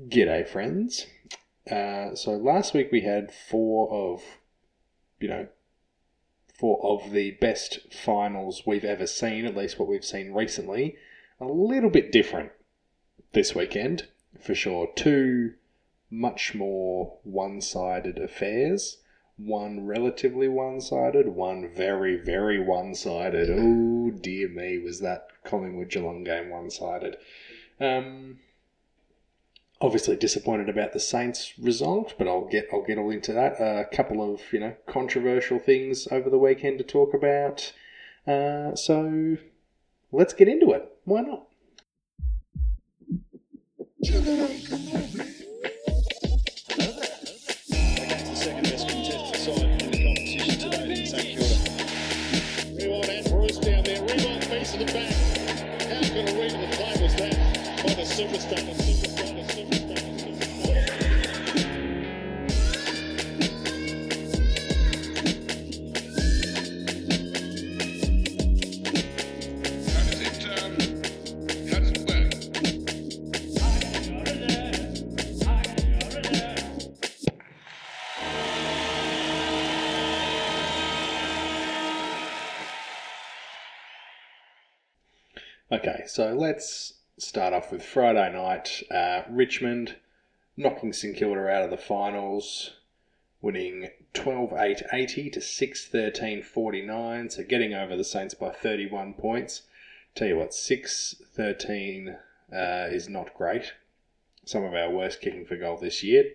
G'day, friends. Uh, so last week we had four of, you know, four of the best finals we've ever seen, at least what we've seen recently. A little bit different this weekend, for sure. Two much more one sided affairs. One relatively one sided, one very, very one sided. Oh, dear me, was that Collingwood Geelong game one sided? Um, obviously disappointed about the Saints result, but I'll get I'll get all into that. a couple of you know controversial things over the weekend to talk about. Uh, so let's get into it. Why not? Against Okay, so let's start off with Friday night. Uh, Richmond knocking St Kilda out of the finals, winning 12 8 80 to 6 13 49, so getting over the Saints by 31 points. Tell you what, 6 13 uh, is not great. Some of our worst kicking for goal this year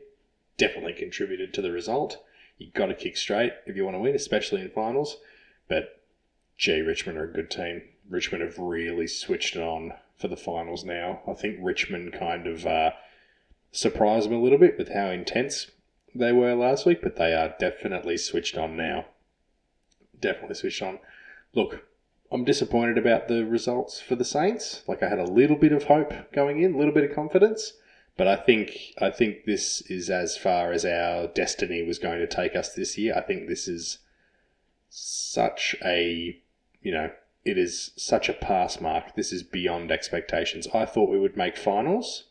definitely contributed to the result. You've got to kick straight if you want to win, especially in finals. But gee, Richmond are a good team. Richmond have really switched it on for the finals now. I think Richmond kind of uh, surprised them a little bit with how intense they were last week, but they are definitely switched on now. Definitely switched on. Look, I'm disappointed about the results for the Saints. Like I had a little bit of hope going in, a little bit of confidence, but I think I think this is as far as our destiny was going to take us this year. I think this is such a you know it is such a pass mark. This is beyond expectations. I thought we would make finals.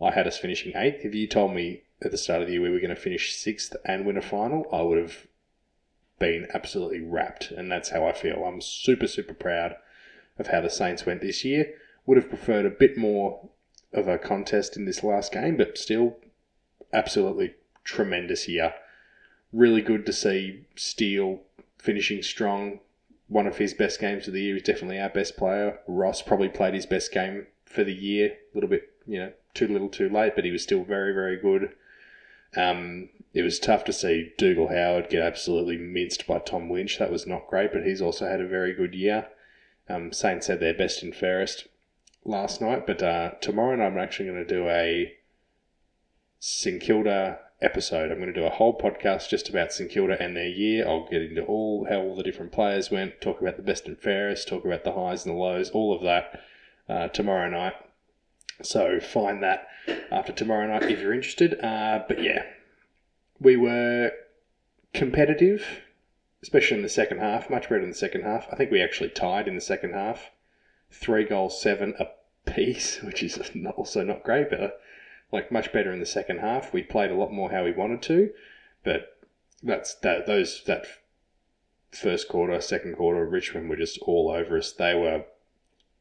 I had us finishing eighth. If you told me at the start of the year we were going to finish sixth and win a final, I would have been absolutely wrapped. And that's how I feel. I'm super, super proud of how the Saints went this year. Would have preferred a bit more of a contest in this last game, but still absolutely tremendous year. Really good to see Steele finishing strong. One of his best games of the year is definitely our best player. Ross probably played his best game for the year. A little bit, you know, too little, too late, but he was still very, very good. Um, it was tough to see Dougal Howard get absolutely minced by Tom Lynch. That was not great, but he's also had a very good year. Um, Saints had their best and fairest last night, but uh, tomorrow night I'm actually going to do a St Kilda episode. I'm going to do a whole podcast just about St Kilda and their year. I'll get into all how all the different players went, talk about the best and fairest, talk about the highs and the lows, all of that uh, tomorrow night. So find that after tomorrow night if you're interested. Uh, but yeah, we were competitive, especially in the second half. Much better in the second half. I think we actually tied in the second half, three goals, seven apiece, which is also not great, but like much better in the second half. We played a lot more how we wanted to, but that's that those that first quarter, second quarter, Richmond were just all over us. They were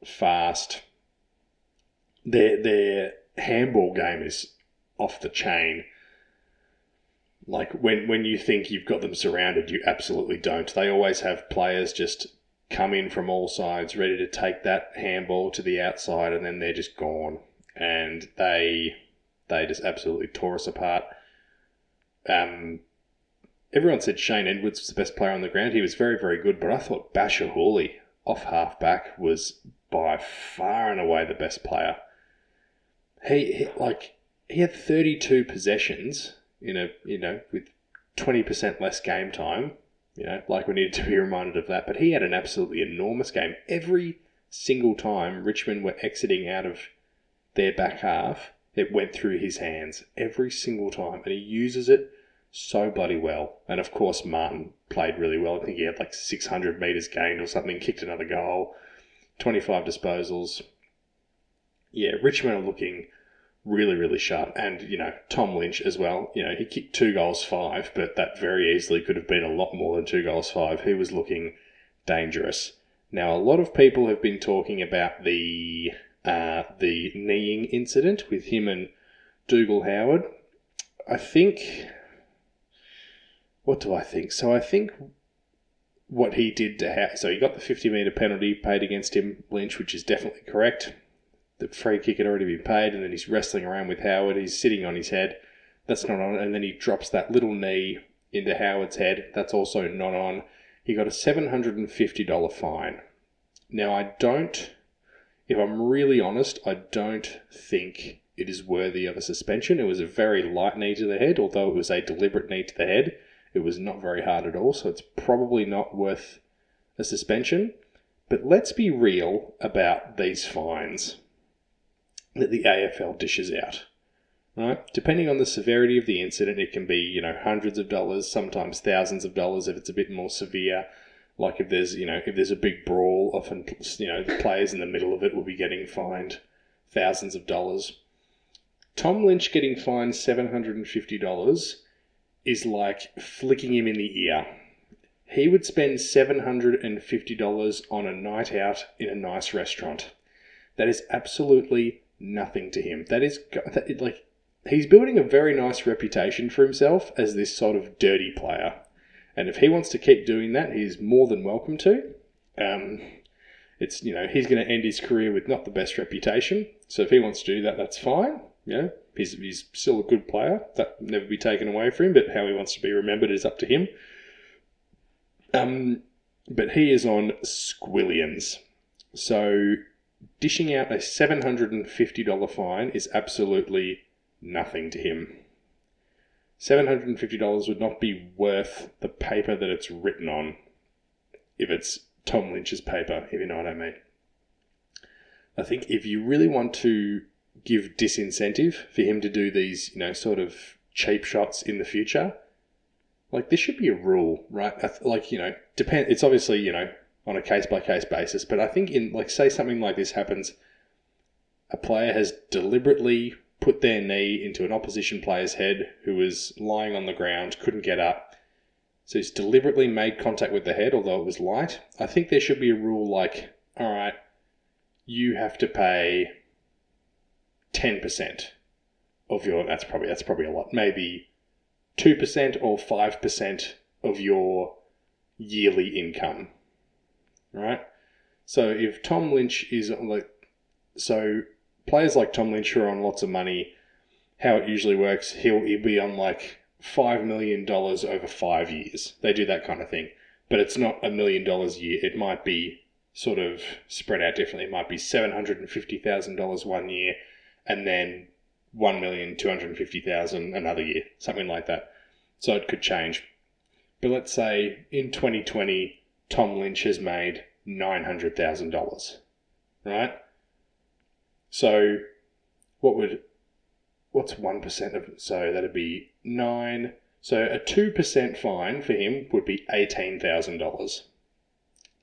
fast. Their their handball game is off the chain. Like when when you think you've got them surrounded, you absolutely don't. They always have players just come in from all sides, ready to take that handball to the outside, and then they're just gone. And they they just absolutely tore us apart. Um, everyone said Shane Edwards was the best player on the ground. He was very, very good, but I thought Bachar Houli off half back was by far and away the best player. He, he like he had thirty two possessions in a you know with twenty percent less game time. You know, like we needed to be reminded of that. But he had an absolutely enormous game. Every single time Richmond were exiting out of their back half, it went through his hands every single time, and he uses it so bloody well. And of course, Martin played really well. I think he had like 600 metres gained or something, kicked another goal, 25 disposals. Yeah, Richmond are looking really, really sharp. And, you know, Tom Lynch as well. You know, he kicked two goals five, but that very easily could have been a lot more than two goals five. He was looking dangerous. Now, a lot of people have been talking about the uh, the kneeing incident with him and Dougal Howard. I think. What do I think? So I think what he did to Howard. So he got the 50 metre penalty paid against him, Lynch, which is definitely correct. The free kick had already been paid, and then he's wrestling around with Howard. He's sitting on his head. That's not on. And then he drops that little knee into Howard's head. That's also not on. He got a $750 fine. Now, I don't, if I'm really honest, I don't think it is worthy of a suspension. It was a very light knee to the head, although it was a deliberate knee to the head. It was not very hard at all, so it's probably not worth a suspension. But let's be real about these fines that the AFL dishes out. Right? Depending on the severity of the incident, it can be, you know, hundreds of dollars, sometimes thousands of dollars if it's a bit more severe. Like if there's, you know, if there's a big brawl, often, you know, the players in the middle of it will be getting fined thousands of dollars. Tom Lynch getting fined $750 is like flicking him in the ear. He would spend $750 on a night out in a nice restaurant. That is absolutely nothing to him. That is that, like he's building a very nice reputation for himself as this sort of dirty player. And if he wants to keep doing that, he's more than welcome to. Um, it's you know he's going to end his career with not the best reputation. So if he wants to do that, that's fine. You know, he's he's still a good player. That never be taken away from him. But how he wants to be remembered is up to him. Um, but he is on squillions. So dishing out a seven hundred and fifty dollar fine is absolutely nothing to him. $750 would not be worth the paper that it's written on if it's Tom Lynch's paper, if you know what I mean. I think if you really want to give disincentive for him to do these, you know, sort of cheap shots in the future, like this should be a rule, right? Like, you know, depend it's obviously, you know, on a case by case basis, but I think in like say something like this happens a player has deliberately put their knee into an opposition player's head who was lying on the ground, couldn't get up. So he's deliberately made contact with the head, although it was light. I think there should be a rule like, all right, you have to pay ten percent of your. That's probably that's probably a lot. Maybe two percent or five percent of your yearly income. Right. So if Tom Lynch is like, so players like Tom Lynch are on lots of money, how it usually works, he'll, he'll be on like $5 million over five years. They do that kind of thing. But it's not a million dollars a year. It might be sort of spread out differently. It might be $750,000 one year and then 1,250,000 another year, something like that. So it could change. But let's say in 2020, Tom Lynch has made $900,000, right? So, what would what's one percent of so that'd be nine. So a two percent fine for him would be eighteen thousand dollars.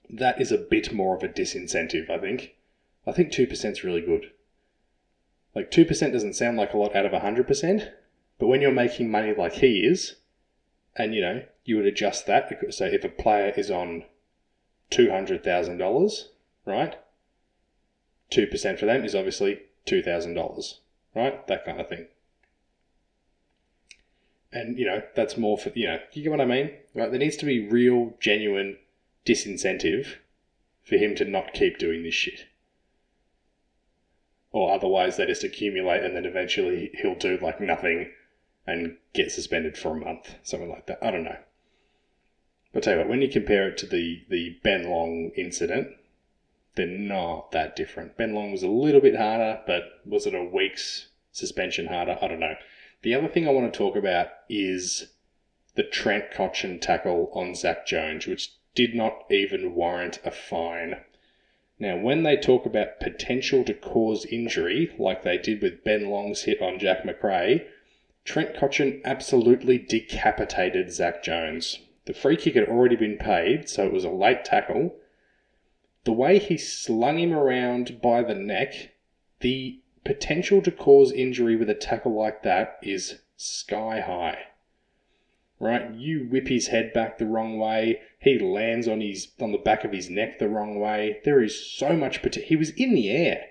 That is a bit more of a disincentive, I think. I think two percent's really good. Like two percent doesn't sound like a lot out of hundred percent, but when you're making money like he is, and you know you would adjust that because so if a player is on two hundred thousand dollars, right? 2% for them is obviously $2,000, right? That kind of thing. And, you know, that's more for, you know, you get what I mean? Right? There needs to be real, genuine disincentive for him to not keep doing this shit. Or otherwise they just accumulate and then eventually he'll do like nothing and get suspended for a month, something like that. I don't know. But tell you what, when you compare it to the, the Ben Long incident, they're not that different. Ben Long was a little bit harder, but was it a week's suspension harder? I don't know. The other thing I want to talk about is the Trent Cotchin tackle on Zak Jones, which did not even warrant a fine. Now, when they talk about potential to cause injury, like they did with Ben Long's hit on Jack Macrae, Trent Cotchin absolutely decapitated Zak Jones. The free kick had already been paid, so it was a late tackle, the way he slung him around by the neck, the potential to cause injury with a tackle like that is sky high. Right? You whip his head back the wrong way, he lands on his on the back of his neck the wrong way. There is so much potential. He was in the air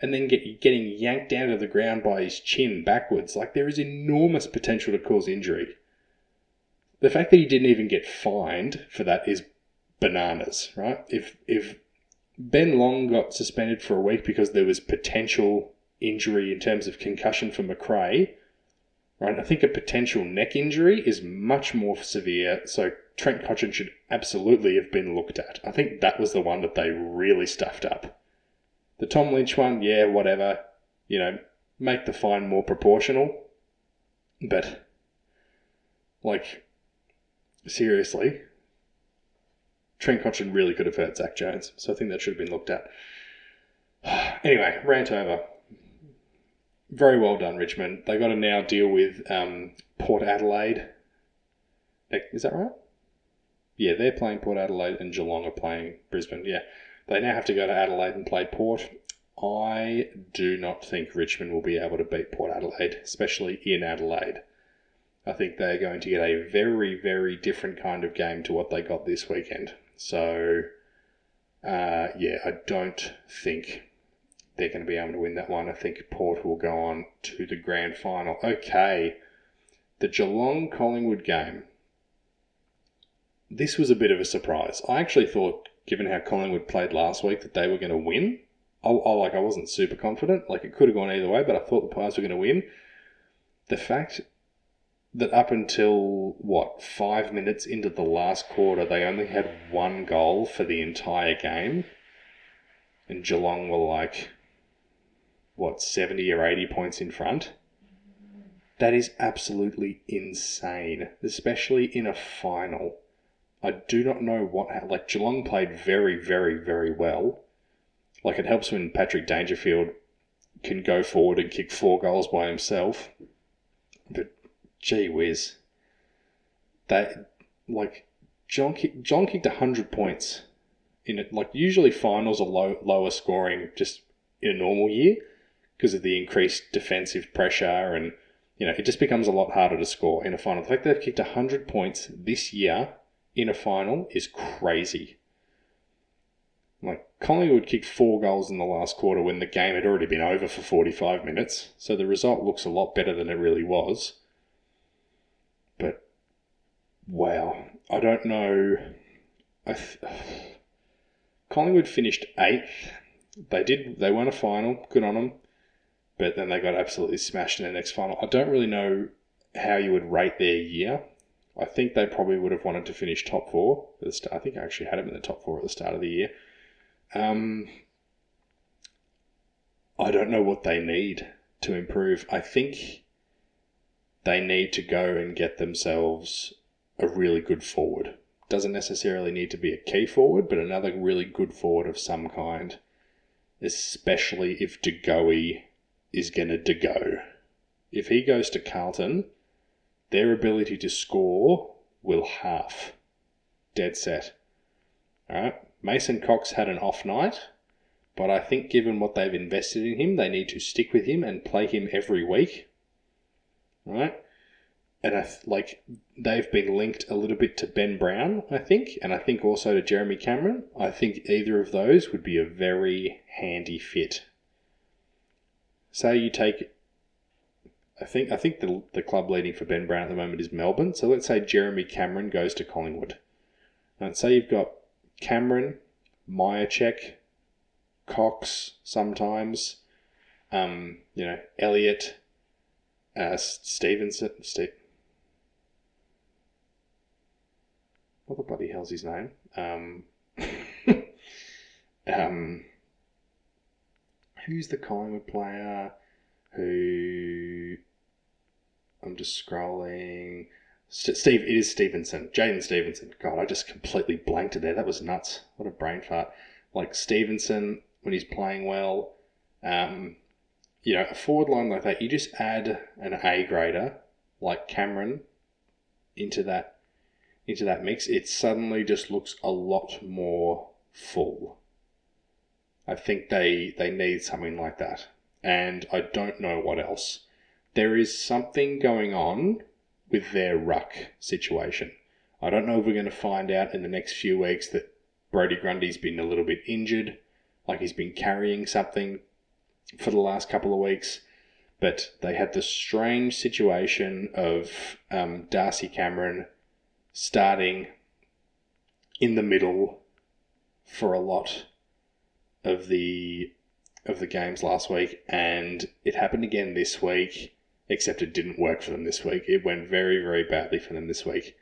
and then get, getting yanked down to the ground by his chin backwards. Like there is enormous potential to cause injury. The fact that he didn't even get fined for that is bananas, right? If if Ben Long got suspended for a week because there was potential injury in terms of concussion for Macrae, right? I think a potential neck injury is much more severe. So Trent Cotchin should absolutely have been looked at. I think that was the one that they really stuffed up. The Tom Lynch one, yeah, whatever. You know, make the fine more proportional. But, like, seriously, Trent Cotchin really could have hurt Zak Jones. So I think that should have been looked at. anyway, rant over. Very well done, Richmond. They got to now deal with um, Port Adelaide. Is that right? Yeah, they're playing Port Adelaide and Geelong are playing Brisbane. Yeah. They now have to go to Adelaide and play Port. I do not think Richmond will be able to beat Port Adelaide, especially in Adelaide. I think they're going to get a very, very different kind of game to what they got this weekend. So, uh, yeah, I don't think they're going to be able to win that one. I think Port will go on to the grand final. Okay, the Geelong Collingwood game. This was a bit of a surprise. I actually thought, given how Collingwood played last week, that they were going to win. I, I like I wasn't super confident. Like it could have gone either way, but I thought the Pies were going to win. The fact that up until what five minutes into the last quarter, they only had one goal for the entire game, and Geelong were like what seventy or eighty points in front. That is absolutely insane, especially in a final. I do not know what like Geelong played very, very, very well. Like it helps when Patrick Dangerfield can go forward and kick four goals by himself. Gee whiz, that like John kick, John kicked hundred points in it. Like usually finals are low, lower scoring just in a normal year because of the increased defensive pressure and you know it just becomes a lot harder to score in a final. The fact they've kicked hundred points this year in a final is crazy. Like Collingwood kicked four goals in the last quarter when the game had already been over for 45 minutes, so the result looks a lot better than it really was. Wow, I don't know. I th- Collingwood finished eighth. They did. They won a final. Good on them. But then they got absolutely smashed in the next final. I don't really know how you would rate their year. I think they probably would have wanted to finish top four. At the start. I think I actually had them in the top four at the start of the year. Um, I don't know what they need to improve. I think they need to go and get themselves a really good forward. Doesn't necessarily need to be a key forward, but another really good forward of some kind, especially if De Goey is going to go. If he goes to Carlton, their ability to score will half. Dead set. All right. Mason Cox had an off night, but I think given what they've invested in him, they need to stick with him and play him every week. All right. And I th- like they've been linked a little bit to Ben Brown, I think, and I think also to Jeremy Cameron. I think either of those would be a very handy fit. Say you take I think I think the the club leading for Ben Brown at the moment is Melbourne. So let's say Jeremy Cameron goes to Collingwood. And say you've got Cameron, Mihocek, Cox sometimes, um, you know, Elliott, uh, Stephenson, Steve. What the bloody hell's his name? Um, um, who's the Collingwood player who I'm just scrolling. Steve, it is Stephenson, Jaidyn Stephenson. God, I just completely blanked it there. That was nuts. What a brain fart. Like Stephenson, when he's playing well, um, you know, a forward line like that, you just add an A grader like Cameron into that into that mix. It suddenly just looks a lot more full. I think they they need something like that. and I don't know what else. There is something going on with their ruck situation. I don't know if we're going to find out in the next few weeks that Brody Grundy's been a little bit injured, like he's been carrying something for the last couple of weeks. But they had the strange situation of um, Darcy Cameron starting in the middle for a lot of the of the games last week, and it happened again this week. Except it didn't work for them this week. It went very, very badly for them this week.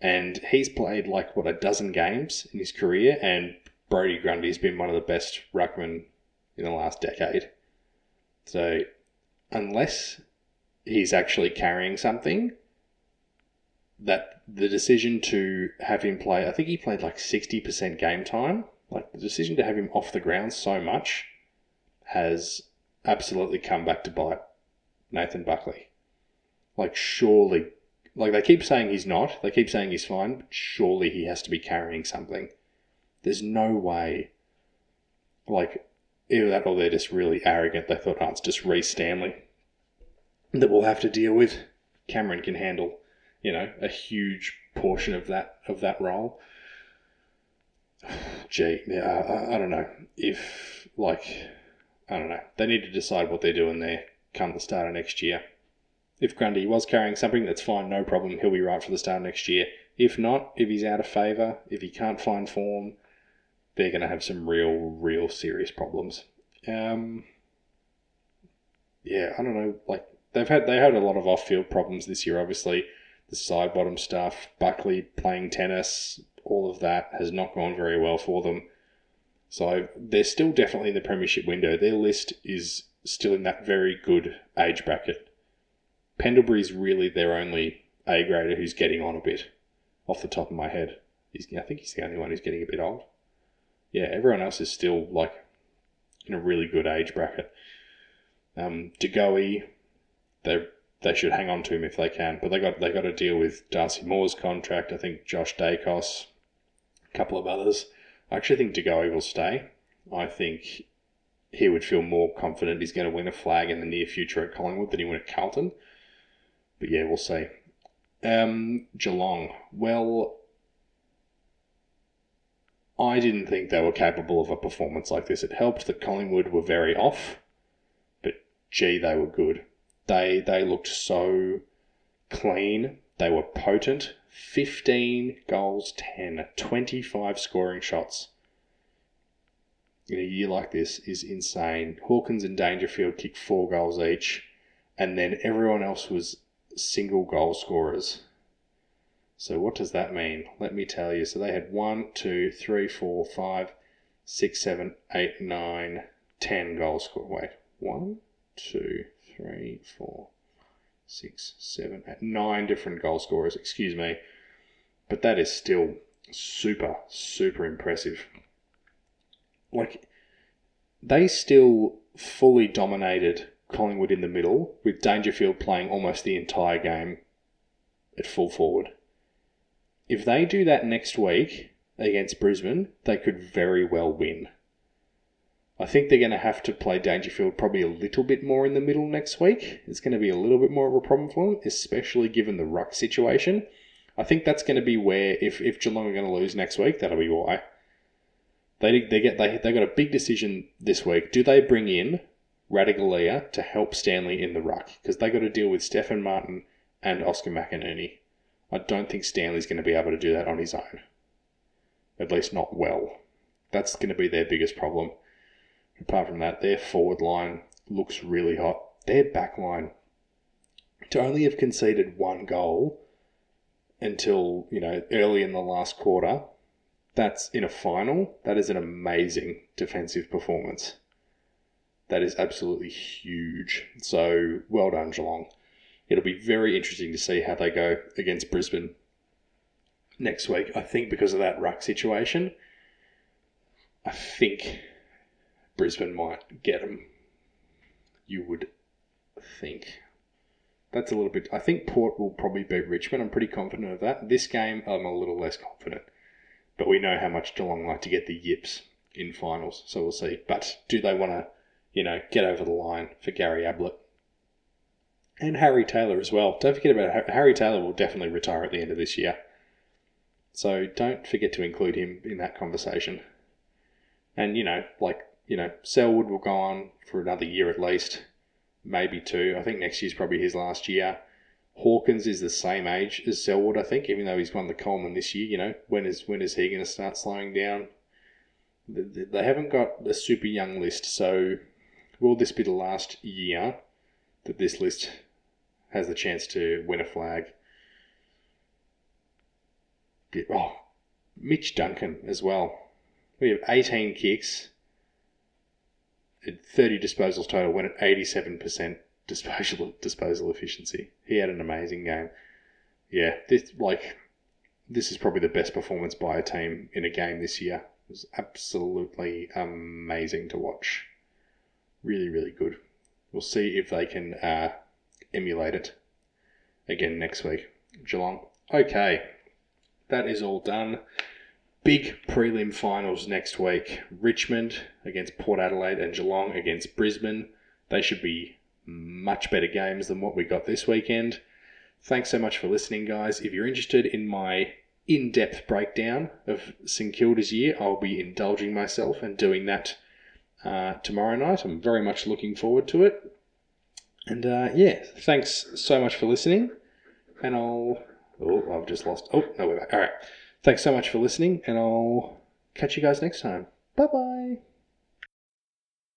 And he's played like what a dozen games in his career, and Brody Grundy's been one of the best ruckmen in the last decade. So, unless he's actually carrying something, that the decision to have him play, I think he played like 60% game time. Like the decision to have him off the ground so much has absolutely come back to bite Nathan Buckley. Like, surely, like they keep saying he's not, they keep saying he's fine, but surely he has to be carrying something. There's no way, like, either that or they're just really arrogant. They thought, oh, it's just Rhys Stanley that we'll have to deal with. Cameron can handle, you know, a huge portion of that of that role. Gee, yeah, I, I don't know if like I don't know. They need to decide what they're doing there come the start of next year. If Grundy was carrying something, that's fine, no problem. He'll be right for the start of next year. If not, if he's out of favour, if he can't find form, they're going to have some real, real serious problems. Um, yeah, I don't know. Like they've had they had a lot of off field problems this year. Obviously, the Sidebottom stuff, Buckley playing tennis, all of that has not gone very well for them. So they're still definitely in the premiership window. Their list is still in that very good age bracket. Pendlebury's really their only A grader who's getting on a bit, off the top of my head. He's, I think he's the only one who's getting a bit old. Yeah, everyone else is still like in a really good age bracket. Um, De Goey, they they should hang on to him if they can, but they got they got to deal with Darcy Moore's contract. I think Josh Daicos, a couple of others. I actually think De Goey will stay. I think he would feel more confident he's going to win a flag in the near future at Collingwood than he would at Carlton. But yeah, we'll see. Um, Geelong. Well, I didn't think they were capable of a performance like this. It helped that Collingwood were very off, but gee, they were good. They they looked so clean. They were potent. 15 goals, 10, 25 scoring shots in a year like this is insane. Hawkins and Dangerfield kicked four goals each, and then everyone else was single goal scorers. So what does that mean? Let me tell you. So they had one, two, three, four, five, six, seven, eight, nine, ten goal score. Wait, one, two, three, four, six, seven, eight, nine different goal scorers. Excuse me, but that is still super, super impressive like they still fully dominated Collingwood in the middle, with Dangerfield playing almost the entire game at full forward. If they do that next week against Brisbane, they could very well win. I think they're going to have to play Dangerfield probably a little bit more in the middle next week. It's going to be a little bit more of a problem for them, especially given the ruck situation. I think that's going to be where, if, if Geelong are going to lose next week, that'll be why. They they get they they got a big decision this week. Do they bring in Ratugolea to help Stanley in the ruck because they got to deal with Stefan Martin and Oscar McInerney. I don't think Stanley's going to be able to do that on his own. At least not well. That's going to be their biggest problem. Apart from that, their forward line looks really hot. Their back line to only have conceded one goal until, you know, early in the last quarter that's in a final. That is an amazing defensive performance. That is absolutely huge. So well done, Geelong. It'll be very interesting to see how they go against Brisbane next week. I think because of that ruck situation, I think Brisbane might get them. You would think. That's a little bit. I think Port will probably beat Richmond. I'm pretty confident of that. This game, I'm a little less confident. But we know how much Geelong like to get the yips in finals, so we'll see. But do they want to you know, get over the line for Gary Ablett. And Harry Taylor as well. Don't forget about Har- Harry Taylor will definitely retire at the end of this year. So don't forget to include him in that conversation. And, you know, like, you know, Selwood will go on for another year at least, maybe two. I think next year's probably his last year. Hawkins is the same age as Selwood, I think, even though he's won the Coleman this year. You know, when is when is he going to start slowing down? They haven't got a super young list, so will this be the last year that this list has the chance to win a flag? Oh, Mitch Duncan as well. We have 18 kicks, 30 disposals total, went at 87% disposal disposal efficiency. He had an amazing game. Yeah, this like this is probably the best performance by a team in a game this year. It was absolutely amazing to watch. Really, really good. We'll see if they can uh, emulate it again next week. Geelong. Okay, that is all done. Big prelim finals next week. Richmond against Port Adelaide and Geelong against Brisbane. They should be much better games than what we got this weekend. Thanks so much for listening, guys. If you're interested in my in depth breakdown of St Kilda's year, I'll be indulging myself and doing that uh, tomorrow night. I'm very much looking forward to it. And uh, yeah, thanks so much for listening. And I'll. Oh, I've just lost. Oh, no, we're back. All right. Thanks so much for listening, and I'll catch you guys next time. Bye bye.